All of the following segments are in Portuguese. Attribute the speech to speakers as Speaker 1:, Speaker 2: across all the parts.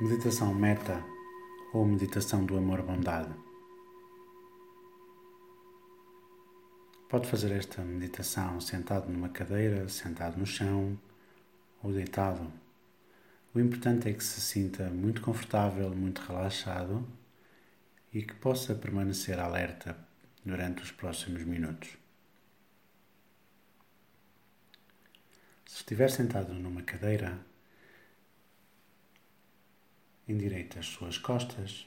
Speaker 1: Meditação meta ou meditação do amor-bondade. Pode fazer esta meditação sentado numa cadeira, sentado no chão ou deitado. O importante é que se sinta muito confortável, muito relaxado e que possa permanecer alerta durante os próximos minutos. Se estiver sentado numa cadeira, endireite as suas costas.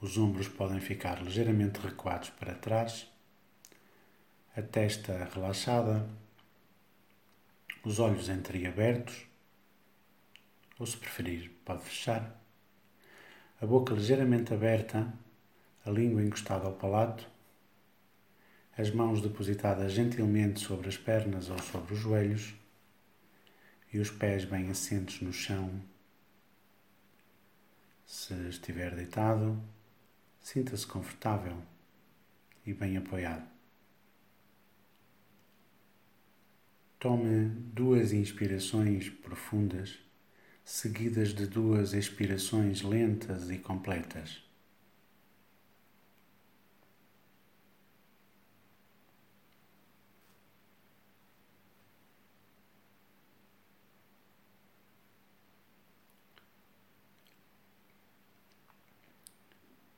Speaker 1: Os ombros podem ficar ligeiramente recuados para trás, a testa relaxada, os olhos entreabertos, ou se preferir, pode fechar, a boca ligeiramente aberta, a língua encostada ao palato, as mãos depositadas gentilmente sobre as pernas ou sobre os joelhos e os pés bem assentos no chão. Se estiver deitado, sinta-se confortável e bem apoiado. Tome duas inspirações profundas, seguidas de duas expirações lentas e completas.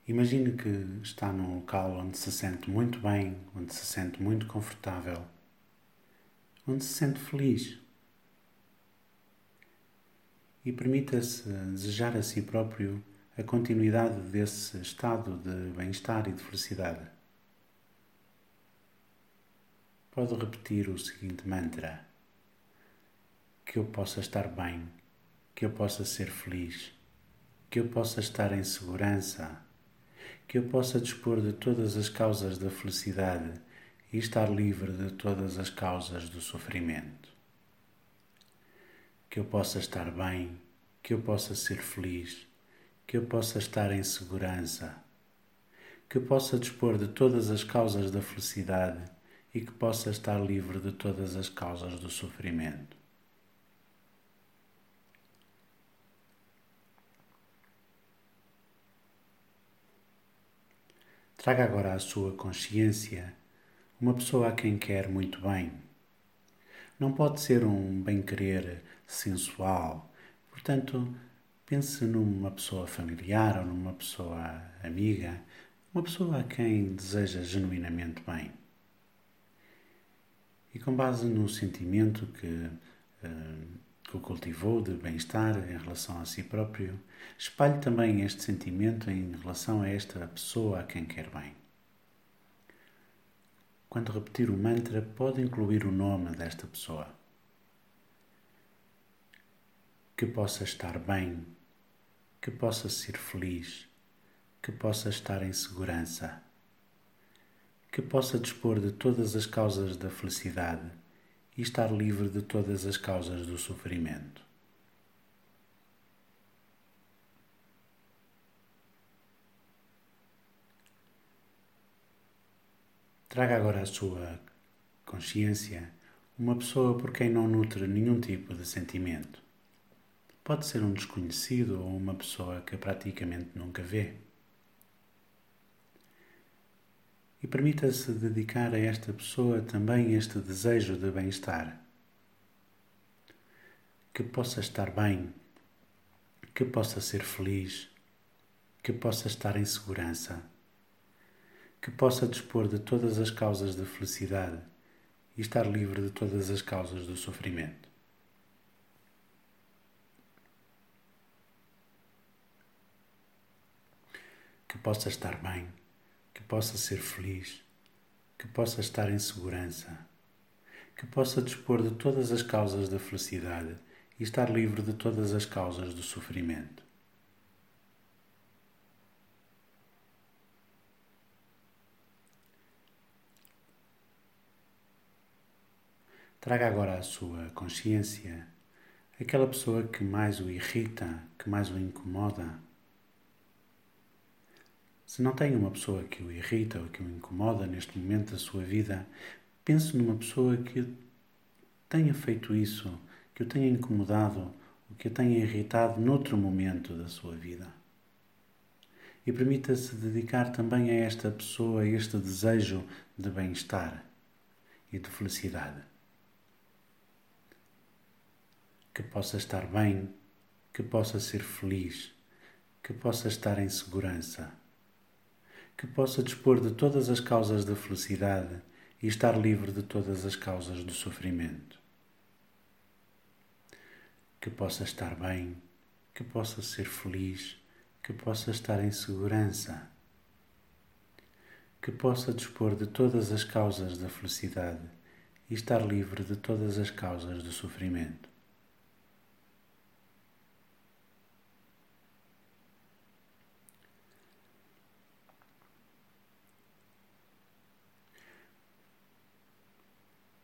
Speaker 1: Imagine que está num local onde se sente muito bem, onde se sente muito confortável, onde se sente feliz. E permita-se desejar a si próprio a continuidade desse estado de bem-estar e de felicidade. Pode repetir o seguinte mantra: Que eu possa estar bem, que eu possa ser feliz, que eu possa estar em segurança que eu possa dispor de todas as causas da felicidade e estar livre de todas as causas do sofrimento. Que eu possa estar bem, que eu possa ser feliz, que eu possa estar em segurança, que eu possa dispor de todas as causas da felicidade e que possa estar livre de todas as causas do sofrimento. Traga agora à sua consciência uma pessoa a quem quer muito bem. Não pode ser um bem-querer sensual, portanto, pense numa pessoa familiar ou numa pessoa amiga, uma pessoa a quem deseja genuinamente bem. E com base no sentimento que uh, que cultivou de bem-estar em relação a si próprio, espalhe também este sentimento em relação a esta pessoa a quem quer bem. Quando repetir o mantra, pode incluir o nome desta pessoa. Que possa estar bem, que possa ser feliz, que possa estar em segurança, que possa dispor de todas as causas da felicidade e estar livre de todas as causas do sofrimento. Traga agora à sua consciência uma pessoa por quem não nutre nenhum tipo de sentimento. Pode ser um desconhecido ou uma pessoa que praticamente nunca vê. E permita-se dedicar a esta pessoa também este desejo de bem-estar. Que possa estar bem, que possa ser feliz, que possa estar em segurança, que possa dispor de todas as causas da felicidade e estar livre de todas as causas do sofrimento. Que possa estar bem que possa ser feliz, que possa estar em segurança, que possa dispor de todas as causas da felicidade e estar livre de todas as causas do sofrimento. Traga agora à sua consciência aquela pessoa que mais o irrita, que mais o incomoda se não tem uma pessoa que o irrita ou que o incomoda neste momento da sua vida, pense numa pessoa que tenha feito isso que o tenha incomodado, o que o tenha irritado noutro momento da sua vida. E permita-se dedicar também a esta pessoa este desejo de bem-estar e de felicidade. Que possa estar bem, que possa ser feliz, que possa estar em segurança, que possa dispor de todas as causas da felicidade e estar livre de todas as causas do sofrimento. Que possa estar bem, que possa ser feliz, que possa estar em segurança, que possa dispor de todas as causas da felicidade e estar livre de todas as causas do sofrimento.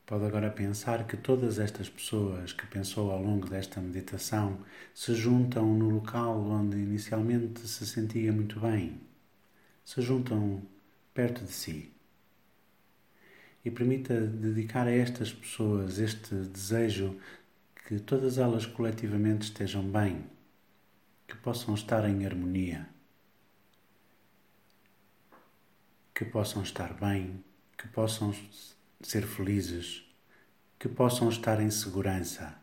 Speaker 1: Pode agora pensar que todas estas pessoas que pensou ao longo desta meditação se juntam no local onde inicialmente se sentia muito bem, se juntam perto de si. E permita dedicar a estas pessoas este desejo que todas elas coletivamente estejam bem, que possam estar em harmonia, que possam estar bem, que possam ser felizes, que possam estar em segurança,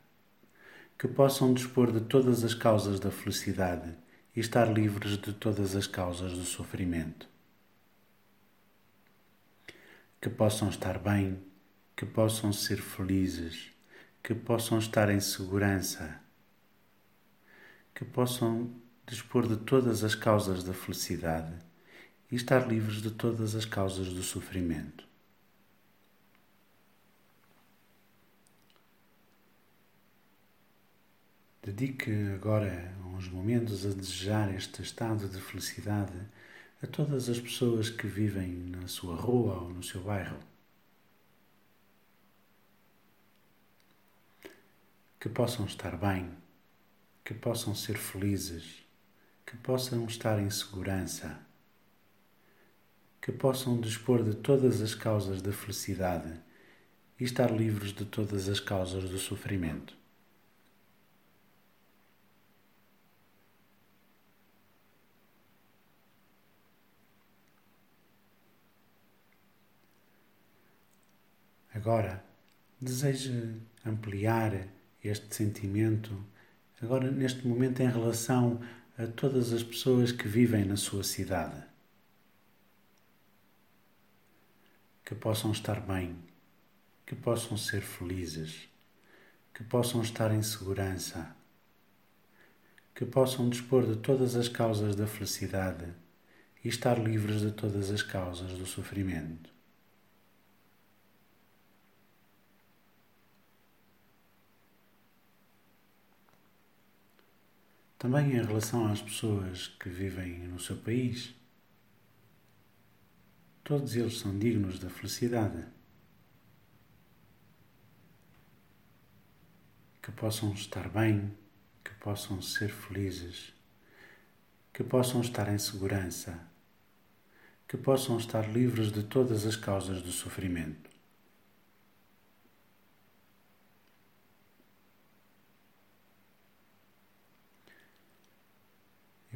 Speaker 1: que possam dispor de todas as causas da felicidade e estar livres de todas as causas do sofrimento. Que possam estar bem, que possam ser felizes, que possam estar em segurança, que possam dispor de todas as causas da felicidade e estar livres de todas as causas do sofrimento. Dedique agora uns momentos a desejar este estado de felicidade a todas as pessoas que vivem na sua rua ou no seu bairro. Que possam estar bem, que possam ser felizes, que possam estar em segurança, que possam dispor de todas as causas da felicidade e estar livres de todas as causas do sofrimento. Agora, deseja ampliar este sentimento, agora neste momento, em relação a todas as pessoas que vivem na sua cidade. Que possam estar bem, que possam ser felizes, que possam estar em segurança, que possam dispor de todas as causas da felicidade e estar livres de todas as causas do sofrimento. Também em relação às pessoas que vivem no seu país, todos eles são dignos da felicidade. Que possam estar bem, que possam ser felizes, que possam estar em segurança, que possam estar livres de todas as causas do sofrimento.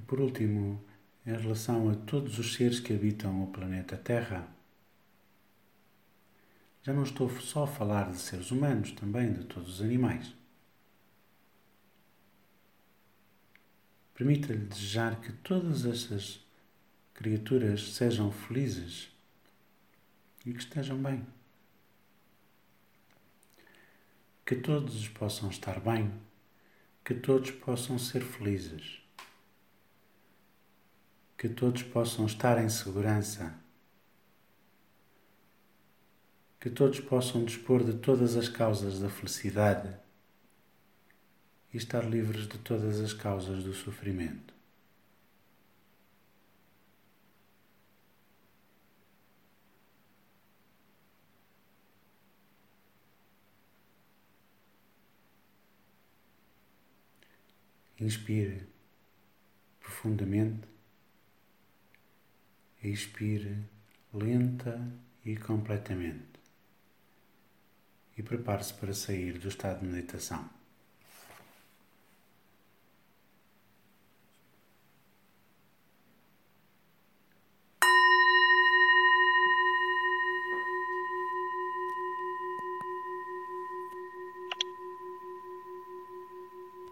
Speaker 1: Por último, em relação a todos os seres que habitam o planeta Terra, já não estou só a falar de seres humanos, também de todos os animais. Permita-lhe desejar que todas essas criaturas sejam felizes e que estejam bem. Que todos possam estar bem, que todos possam ser felizes que todos possam estar em segurança, que todos possam dispor de todas as causas da felicidade e estar livres de todas as causas do sofrimento. Inspire profundamente expire lenta e completamente. E prepare-se para sair do estado de meditação.